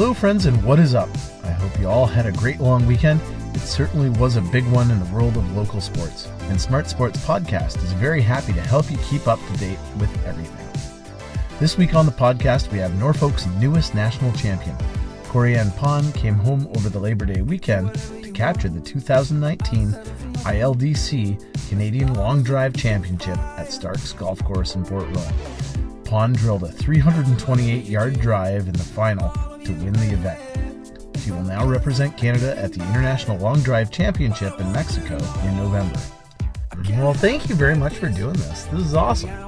Hello, friends, and what is up? I hope you all had a great long weekend. It certainly was a big one in the world of local sports, and Smart Sports Podcast is very happy to help you keep up to date with everything. This week on the podcast, we have Norfolk's newest national champion. Corianne Pond came home over the Labor Day weekend to capture the 2019 ILDC Canadian Long Drive Championship at Starks Golf Course in Port Royal. Pond drilled a 328 yard drive in the final to win the event. She will now represent Canada at the International Long Drive Championship in Mexico in November. Well, thank you very much for doing this. This is awesome. Yeah,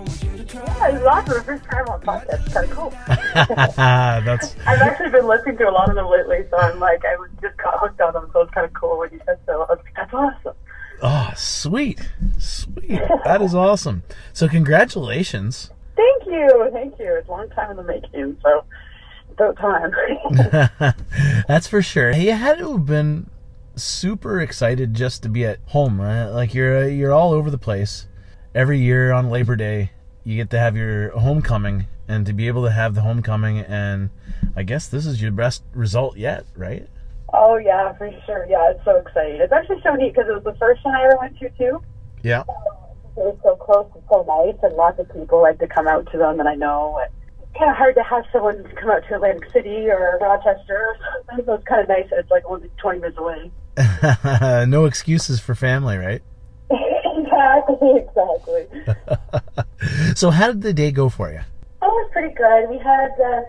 it's awesome. The first time on podcast. It's kind of cool. That's I've actually been listening to a lot of them lately, so I'm like, I was just got hooked on them, so it's kind of cool when you said so. I was like, That's awesome. oh sweet, sweet. That is awesome. So congratulations. Thank you, thank you. It's a long time in the making, so about time. That's for sure. You had to have been super excited just to be at home. Right? Like you're you're all over the place. Every year on Labor Day, you get to have your homecoming, and to be able to have the homecoming, and I guess this is your best result yet, right? oh yeah, for sure. Yeah, it's so exciting. It's actually so neat because it was the first one I ever went to too. Yeah. It was so close and so nice, and lots of people like to come out to them that I know. And kind of hard to have someone come out to Atlantic City or Rochester or something, so it's kind of nice that it's like only 20 minutes away. no excuses for family, right? exactly, exactly. So how did the day go for you? That was pretty good. We had uh,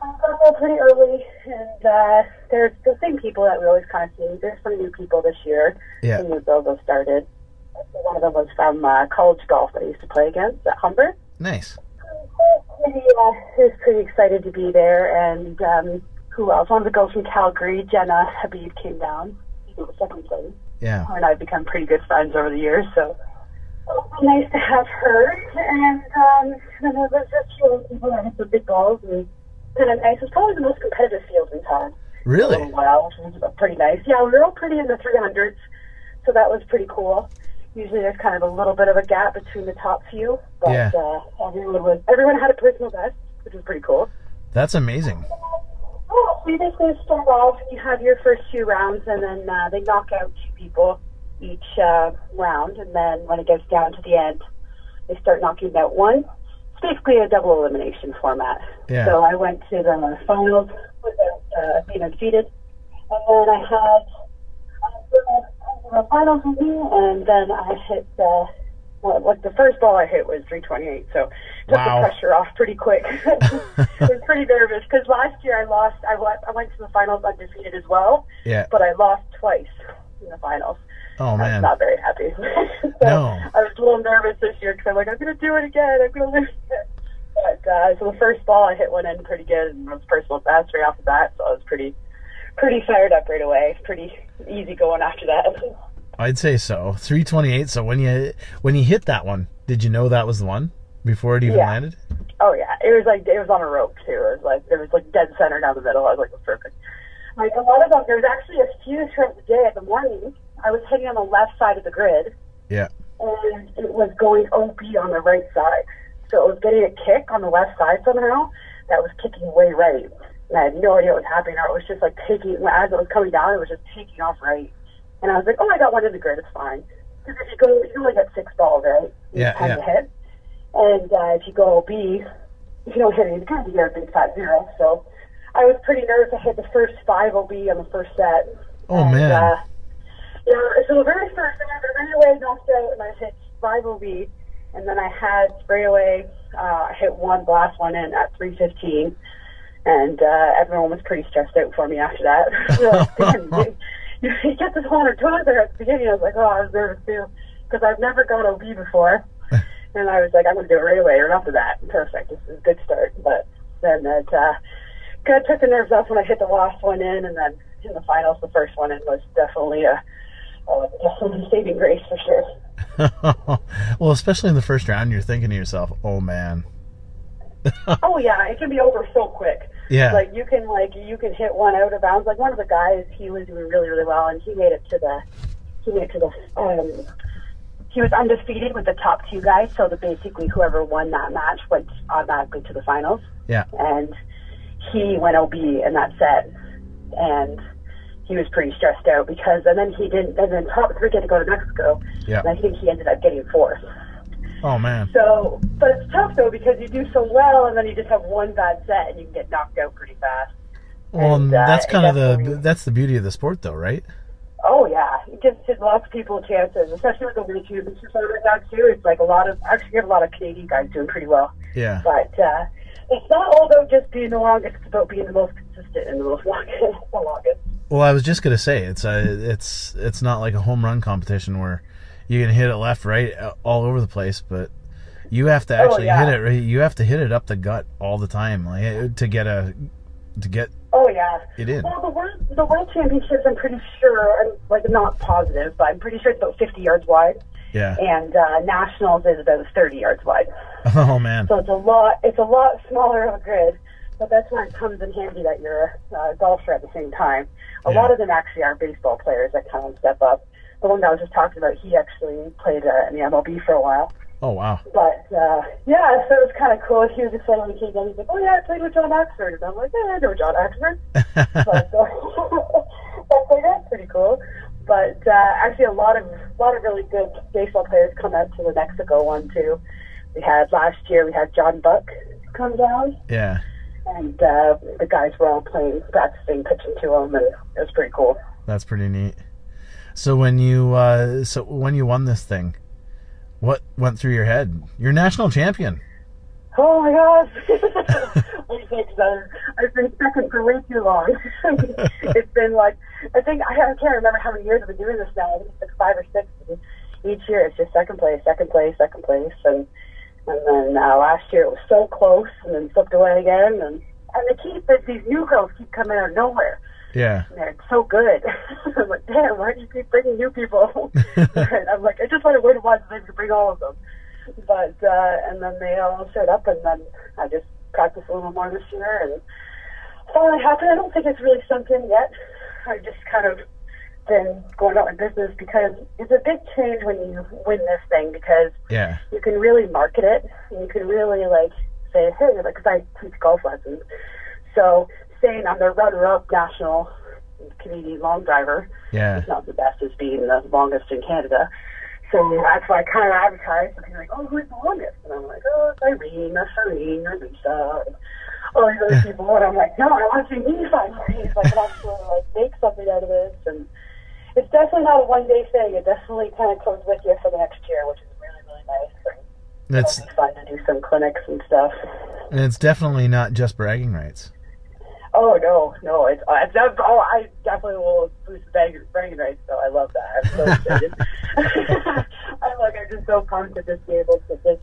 got there pretty early, and uh, there's the same people that we always kind of see. There's some new people this year. Yeah. Some new have started. One of them was from uh, college golf that I used to play against at Humber. Nice. Pretty, uh, he was pretty excited to be there, and um, who else? One of the girls from Calgary, Jenna Habib, came down. She was second place. Yeah. Her and I have become pretty good friends over the years, so nice to have her. And um, then there was just few other people that hit the big balls and kind of nice. It was probably the most competitive field we've had Really? while, which was pretty nice. Yeah, we were all pretty in the 300s, so that was pretty cool. Usually there's kind of a little bit of a gap between the top few, but Yeah. uh, everyone was everyone had a personal best, which was pretty cool. That's amazing. Oh, so you basically start off, you have your first two rounds, and then uh, they knock out two people each uh, round, and then when it gets down to the end, they start knocking out one. It's basically a double elimination format. Yeah. So I went to the finals without uh, being undefeated, and then I had uh, the finals with me, and then I hit. Uh, well, like the first ball I hit was 328, so took Wow. the pressure off pretty quick. I was pretty nervous because last year I lost. I went, I went to the finals undefeated as well, Yeah. but I lost twice in the finals. Oh I was man. not very happy. so No. I was a little nervous this year because I'm like, I'm to do it again. I'm to lose it. But uh, so the first ball I hit one in pretty good and was personal best right off the bat, so I was pretty, pretty fired up right away. Pretty easy going after that. I'd say so. 328. So when you when you hit that one, did you know that was the one before it even Yeah. landed? Oh yeah, it was like it was on a rope too. It was like it was like dead center down the middle. I was like, perfect. Like a lot of them, there was actually a few throughout the day. At the morning, I was hitting on the left side of the grid, Yeah. and it was going OB on the right side. So it was getting a kick on the left side somehow that was kicking way right. And I had no idea what was happening, or it was just like taking as it was coming down, it was just taking off right. And I was like, oh, I got one in the grid. It's fine. Because if you go, you only get six balls, right? Yeah, yeah. to hit. And uh, if you go OB, you don't hit any of the you get a big fat zero. So I was pretty nervous. I hit the first five OB on the first set. Oh And, man. Uh, yeah, so the very first thing I ran away, knocked out, and I hit five OB, and then I had spray away. Uh, I hit one blast one in at 315, and uh, everyone was pretty stressed out for me after that. Like, "Damn, you, you, get this her toes there at the beginning. I was like, oh, I was nervous too, because I've never gone OB before. and I was like, I'm going to do it right away, right after that. Perfect. This is a good start. But then it uh, kind of took the nerves off when I hit the last one in, and then in the finals, the first one in was definitely a, a, a saving grace for sure. well, especially in the first round, you're thinking to yourself, "Oh man." oh yeah, it can be over so quick. Yeah. Like you can like you can hit one out of bounds. Like one of the guys, he was doing really really well, and he made it to the he made it to the um. He was undefeated with the top two guys, so that basically whoever won that match went automatically to the finals. yeah. And he went OB in that set, and he was pretty stressed out because, and then he didn't, and then top three get to go to Mexico, Yeah. and I think he ended up getting fourth. Oh man. So, but it's tough though because you do so well, and then you just have one bad set, and you can get knocked out pretty fast. Well, And, uh, that's kind of the that's the beauty of the sport, though, right? Oh yeah, it gives lots of people chances, especially with the World Championship right now too. It's like a lot of actually have a lot of Canadian guys doing pretty well, Yeah. but uh, it's not all about just being the longest; it's about being the most consistent and the most longest. the longest. Well, I was just gonna say it's a it's it's not like a home run competition where you can hit it left, right, uh, all over the place, but you have to actually yeah. hit it. right You have to hit it up the gut all the time, like uh, to get a to get Oh yeah. it is. Well, the world the World Championships, I'm pretty sure, I'm like not positive, but I'm pretty sure it's about 50 yards wide, Yeah. and uh, nationals is about 30 yards wide. Oh man. So it's a lot. It's a lot smaller of a grid, but that's why it comes in handy that you're a uh, golfer at the same time. A Yeah. lot of them actually are baseball players that kind of step up. The one that I was just talking about, he actually played uh, in the MLB for a while. Oh wow. But uh, yeah, so it was kind of cool. He was excited when he came down. He's like, "Oh yeah, I played with John Axford." And I'm like, "Yeah, I know John Axford." but uh, that's like that's pretty cool. But uh, actually, a lot of a lot of really good baseball players come out to the Mexico one too. We had last year. We had John Buck come down, yeah. and uh, the guys were all playing, practicing, pitching to him, and it was pretty cool. That's pretty neat. So when you uh, so when you won this thing, what went through your head? You're national champion. Oh my gosh! I think that I've been second for way too long. it's been like I think I, I can't remember how many years I've been doing this now. I think it's like five or six. And each year it's just second place, second place, second place, and and then uh, last year it was so close, and then slipped away again, and and they keep these new girls keep coming out of nowhere. Yeah. And they're so good. I'm like, damn, why do you keep bringing new people? and I'm like, I just want to win one, so I can bring all of them. But uh, and then they all showed up, and then I just practiced a little more this year, and finally happened. I don't think it's really sunk in yet. I just kind of been going out in business because it's a big change when you win this thing because Yeah. you can really market it and you can really like say, hey, like, cause I teach golf lessons. So saying I'm the runner-up national Canadian long driver Yeah. is not the best as being the longest in Canada. So that's why I kind of advertise. And people like, oh, who's the longest? And I'm like, oh, it's Irene or Serene or Lisa. And all these other people. And I'm like, no, I want to see me. So I can actually like make something out of this. And it's definitely not a one-day thing. It definitely kind of comes with you for the next year, which is really, really nice. And It's be fun to do some clinics and stuff. and it's definitely not just bragging rights. Oh no, no, it's, uh, it's oh I definitely will boost the bragging, rights. So I love that. I'm so excited. I'm like I'm just so pumped to just be able to just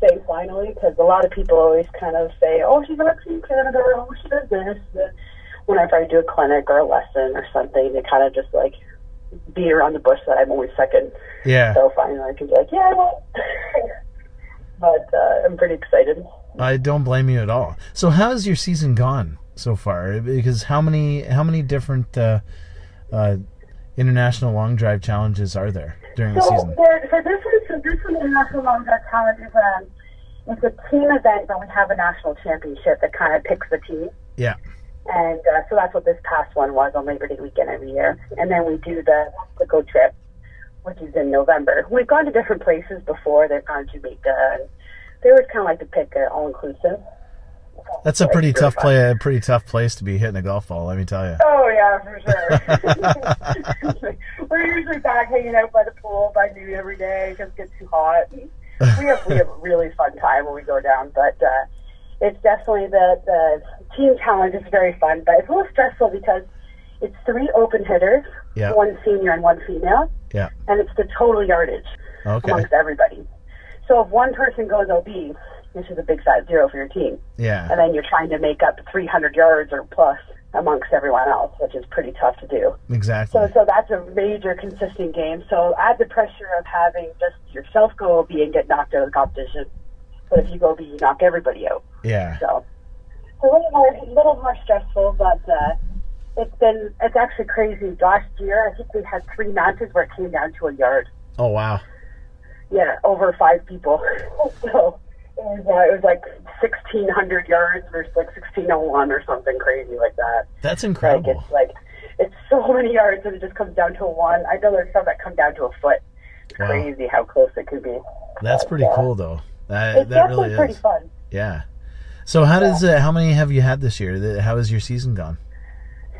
say finally because a lot of people always kind of say, oh she's actually in Canada, or oh she does this. Whenever I do a clinic or a lesson or something, they kind of just like beat around the bush that I'm always second. Yeah. So finally I can be like, yeah, I won't. but uh, I'm pretty excited. I don't blame you at all. So how's your season gone so far? Because how many how many different uh, uh, international long drive challenges are there during the season? for, for this one, so this one international long drive challenge is um, it's a team event, but we have a national championship that kind of picks the team, Yeah. and uh, so that's what this past one was on Labor Day weekend every year. And then we do the the go trip, which is in November. We've gone to different places before. They've gone to Jamaica, and they always kind of like to pick an all inclusive. That's a pretty tough play. A pretty tough place to be hitting a golf ball. Let me tell you. Oh yeah, for sure. We're usually back hanging out by the pool by noon every day because it gets too hot. And we have we have a really fun time when we go down, but uh, it's definitely the the team challenge is very fun, but it's a little stressful because it's three open hitters, Yeah. one senior and one female, Yeah. and it's the total yardage Okay. amongst everybody. So if one person goes OB, which is a big fat zero for your team, Yeah. and then you're trying to make up 300 yards or plus amongst everyone else, which is pretty tough to do. Exactly. So, so that's a major consistent game. So add the pressure of having just yourself go OB and get knocked out of the competition. But if you go OB, you knock everybody out. Yeah. So it's a little more, a little more stressful, but uh, it's been, it's actually crazy. Last year, I think we had three matches where it came down to a yard. Oh wow. Yeah, over five people. so was, uh, it was like 1,600 yards versus like 1,601 or something crazy like that. That's incredible. Like it's like it's so many yards and it just comes down to a one. I know there's some that come down to a foot. It's Wow. crazy how close it could be. That's pretty Yeah. cool, though. That It's that definitely really pretty is. fun. Yeah. So how does uh, how many have you had this year? How has your season gone?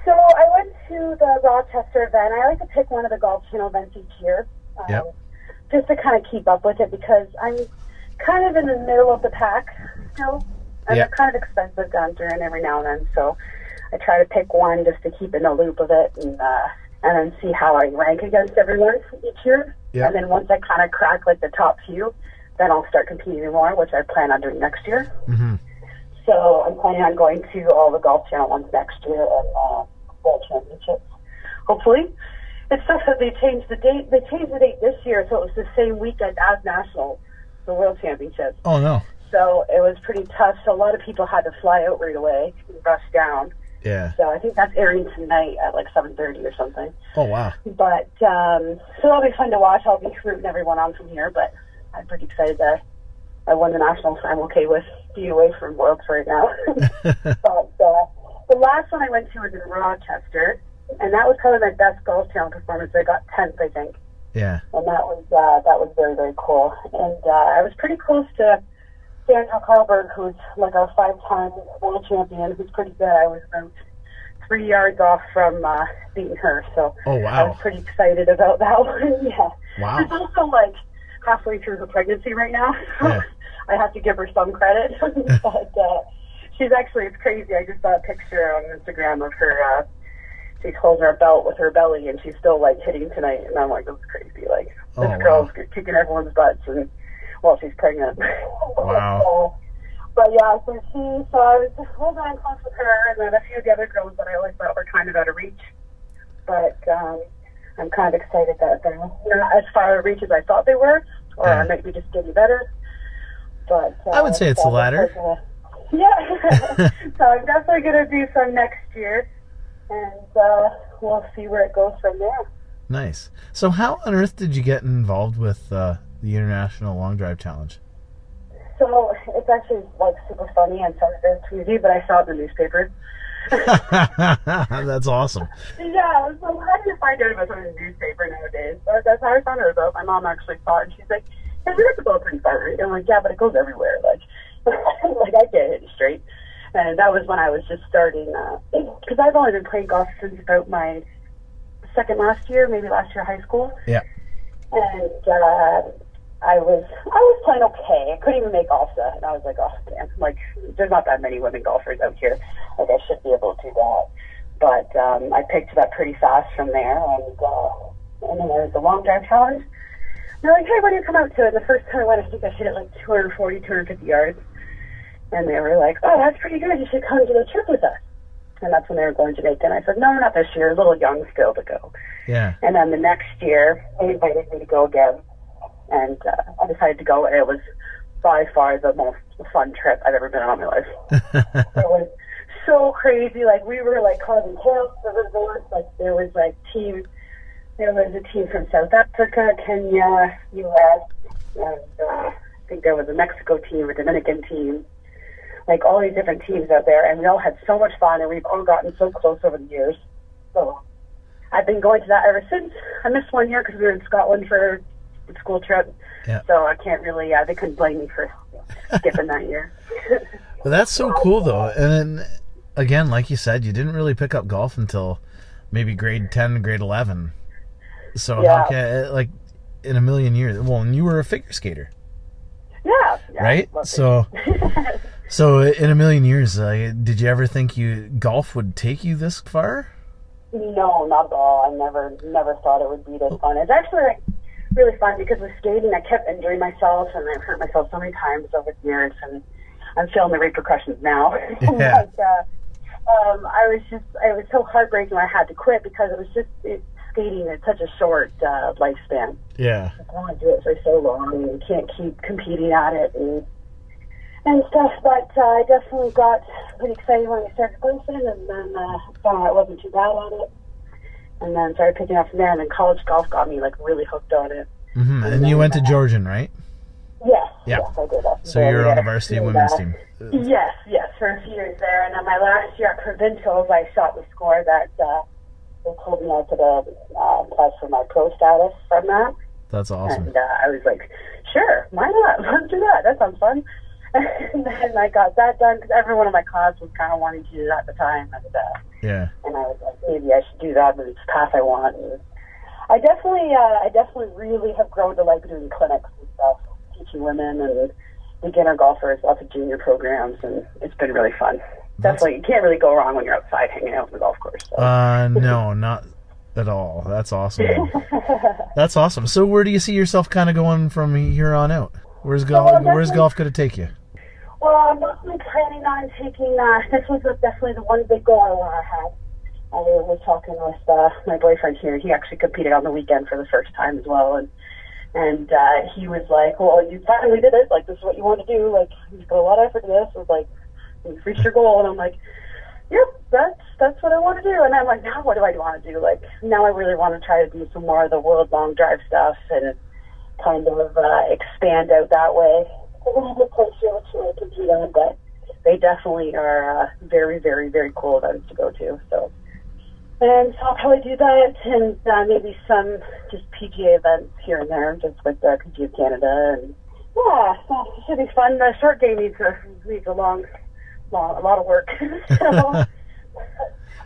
So I went to the Rochester event. I like to pick one of the Golf Channel events each year, um, Yep. just to kind of keep up with it because I'm kind of in the middle of the pack still, and Yep. they're kind of expensive to enter in every now and then. So I try to pick one just to keep in the loop of it and uh, and then see how I rank against everyone each year. Yep. And then once I kind of crack like the top few, then I'll start competing more, which I plan on doing next year. hmm So I'm planning on going to all the Golf Channel ones next year and uh, World Championships. Hopefully. It's tough that they changed the date. They changed the date this year, so it was the same weekend as Nationals, the World Championships. Oh no. So it was pretty tough. So a lot of people had to fly out right away and rush down. Yeah. So I think that's airing tonight at like 7.30 or something. Oh wow. But, um, so that'll be fun to watch. I'll be rooting everyone on from here, but I'm pretty excited that I won the Nationals. I'm okay with being away from Worlds right now. but uh, the last one I went to was in Rochester, and that was probably my best golf channel performance. I got 10th, I think, Yeah. and that was uh, that was very very cool. And uh, I was pretty close to Danielle Carlborg, who's like a five-time world champion, who's pretty good. I was about three yards off from uh, beating her, so Oh I was pretty excited about that one. yeah. Wow. She's also like halfway through her pregnancy right now. So Yeah. I have to give her some credit. but uh, she's actually, it's crazy. I just saw a picture on Instagram of her. Uh, she's holding her belt with her belly and she's still like hitting tonight. And I'm like, this is crazy. Like, Oh, this wow. girl's kicking everyone's butts and while she's pregnant. Wow. But yeah, so she, so I was just holding on close with her and then a few of the other girls that I always thought were kind of out of reach. But um, I'm kind of excited that they're not as far out of reach as I thought they were, or Yeah. I might be just getting better. But uh, I would say it's the latter. Yeah. so I'm definitely going to do some next year, and uh, we'll see where it goes from there. Nice. So how on earth did you get involved with uh, the International Long Drive Challenge? So it's actually like super funny and sounds very cheesy, but I saw it in the newspaper. That's awesome. Yeah, so how do you find out about something in the newspaper nowadays? But that's how I found out about. it. My mom actually saw it, and she's like, "Hey, to go pretty far. And I'm like, "Yeah, but it goes everywhere. Like, like I get it straight." And that was when I was just starting, because I've only been playing golf since about my second last year, maybe last year high school. Yeah. And uh, I was I was playing okay. I couldn't even make Ulster, and I was like, "Oh damn!" Like, there's not that many women golfers out here. Like, I should be able to do that but um, I picked it up pretty fast from there, and uh, and then there was the long drive challenge. And they're like, hey, what do you come out to? And the first time I went, I think I hit it like 240, 250 yards. And they were like, oh, that's pretty good. You should come to the trip with us. And that's when they were going to Jamaica. And I said, no, not this year. A little young still to go. Yeah. And then the next year, they invited me to go again. And uh, I decided to go, and it was by far the most fun trip I've ever been on in my life it was so crazy. Like we were like causing chaos at the resort. Like there was like team, there was a team from South Africa, Kenya, U.S., and uh, I think there was a Mexico team, a Dominican team. Like all these different teams out there, and we all had so much fun, and we've all gotten so close over the years. So I've been going to that ever since. I missed one year because we were in Scotland for a school trip. Yeah. So I can't really. Uh, they couldn't blame me for skipping that year. Well, that's so cool though. And then, again, like you said, you didn't really pick up golf until maybe grade ten, grade eleven. So Yeah. how can like in a million years? Well, and you were a figure skater, Yeah. yeah right? So, so in a million years, uh, did you ever think you golf would take you this far? no, not at all. I never, never thought it would be this fun. It's actually like really fun because with skating, I kept injuring myself and I've hurt myself so many times over the years, and I'm feeling the repercussions now. Yeah. but, uh, um, I was just, it was so heartbreaking when I had to quit because it was just it, skating is such a short uh, lifespan. Yeah. I want to do it for so long and you can't keep competing at it and and stuff. But uh, I definitely got pretty excited when I started golfing, and then uh, found out I wasn't too bad at it. And then started picking up from there, and then college golf got me like really hooked on it. hmm And you went to Georgian, right? Yes, Yeah. Yeah. Yes, I did. So you're on the varsity And, women's uh, team. Yes, yes, for a few years there. And then my last year at provincials, I shot the score that uh, they told me I could uh, uh, apply for my pro status from that. That's awesome. And uh, I was like, sure, why not? Let's do that. That sounds fun. and then I got that done because everyone in my class was kind of wanting to do that at the time. And, uh, Yeah. and I was like, maybe I should do that. But it's the path I want. And I definitely, uh, I definitely really have grown to like doing clinics and stuff, teaching women and beginner golfers, lots of junior programs, and it's been really fun. Definitely, you can't really go wrong when you're outside hanging out on the golf course. So. Uh, no, not at all. That's awesome. That's awesome. So where do you see yourself kind of going from here on out? Where's golf? Well, Where's golf going to take you? Well, I'm definitely planning on taking. Uh, this was definitely the one big goal I to. I was talking with uh, my boyfriend here. He actually competed on the weekend for the first time as well, and and uh, he was like, "Well, you finally did it. Like, this is what you want to do. Like, you put a lot of effort into this. It was like, you've reached your goal." And I'm like, "Yep, that's that's what I want to do." And I'm like, "Now, what do I want to do? Like, now I really want to try to do some more of the world long drive stuff and kind of uh, expand out that way." A little bit closer to compete on, but they definitely are uh, very, very, very cool events to go to. So, and so I'll probably do that, and uh, maybe some just PGA events here and there, just with the PGA of Canada, and yeah, so it should be fun. The short game needs a needs a long, long, a lot of work. so.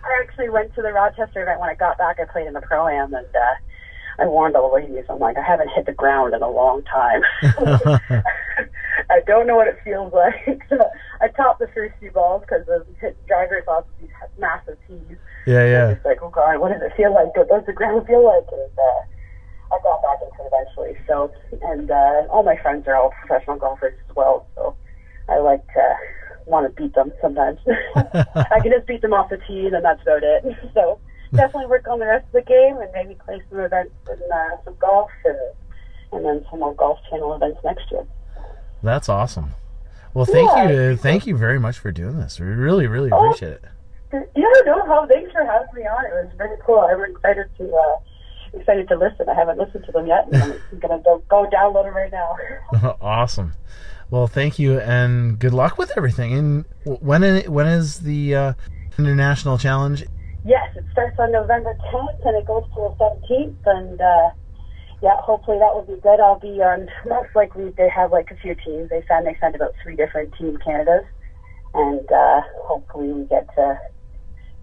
I actually went to the Rochester event when I got back. I played in the pro am, and uh, I warned all the ladies. I'm like, I haven't hit the ground in a long time. I don't know what it feels like. I topped the first few balls because of hit drivers off these massive tees. Yeah, yeah. It's like, oh god, what does it feel like? What does the ground feel like? And uh, I got back into it eventually. So, and uh, all my friends are all professional golfers as well. So, I like to want to beat them sometimes. I can just beat them off the tee, and that's about it. So, definitely work on the rest of the game, and maybe play some events and uh, some golf, and and then some more golf channel events next year. That's awesome. Well, thank Yeah. you. Thank you very much for doing this. We really, really Oh. appreciate it. Yeah, no problem. Thanks for having me on. It was very cool. I'm excited to uh, excited to listen. I haven't listened to them yet, and I'm gonna go, go download them right now. awesome. Well, thank you, and good luck with everything. And when when is the uh, international challenge? yes, it starts on November 10th and it goes to the 17th, and uh, yeah, hopefully that will be good. I'll be on. Most likely, they have like a few teams. They send they send about three different team Canadas, and uh, hopefully we get to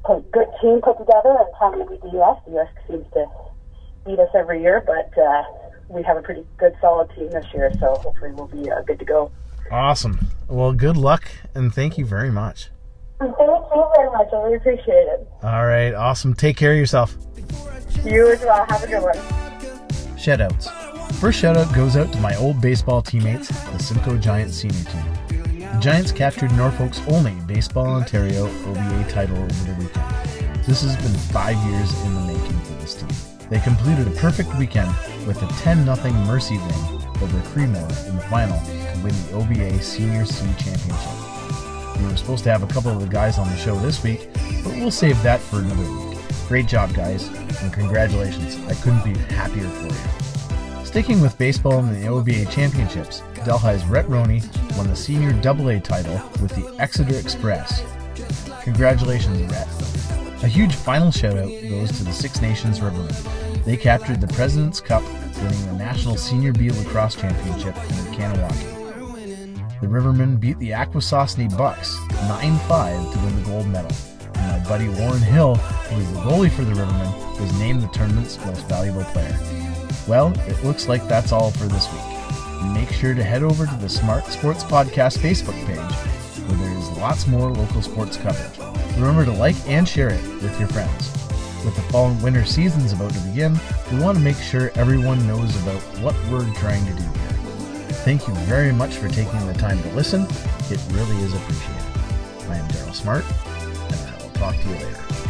put a good team put together and try and beat the U.S. The U.S. seems to beat us every year, but uh, we have a pretty good solid team this year, so hopefully we'll be uh, good to go. Awesome. Well, good luck, and thank you very much. Thank you very much. I really appreciate it. All right, awesome. Take care of yourself. You as well. Have a good one. Shoutouts. First shoutout goes out to my old baseball teammates, the Simcoe Giants senior team. The Giants captured Norfolk's only Baseball Ontario OBA title over the weekend. This has been five years in the making for this team. They completed a perfect weekend with a 10 0 Mercy win over Creemore in the final to win the OBA Senior C Championship. We were supposed to have a couple of the guys on the show this week, but we'll save that for another week. Great job, guys, and congratulations. I couldn't be happier for you. Sticking with baseball in the OBA championships, Delhi's Rhett Roney won the senior AA title with the Exeter Express. Congratulations, Rhett. A huge final shout out goes to the Six Nations Rivermen. They captured the President's Cup, winning the National Senior B Lacrosse Championship in Kahnawake. The Rivermen beat the Akwesasne Bucks 9 5 to win the gold medal. Buddy Warren Hill, who is the goalie for the Rivermen, was named the tournament's most valuable player. Well, it looks like that's all for this week. Make sure to head over to the Smart Sports Podcast Facebook page, where there is lots more local sports coverage. Remember to like and share it with your friends. With the fall and winter seasons about to begin, we want to make sure everyone knows about what we're trying to do here. Thank you very much for taking the time to listen. It really is appreciated. I am Daryl Smart, talk to you later.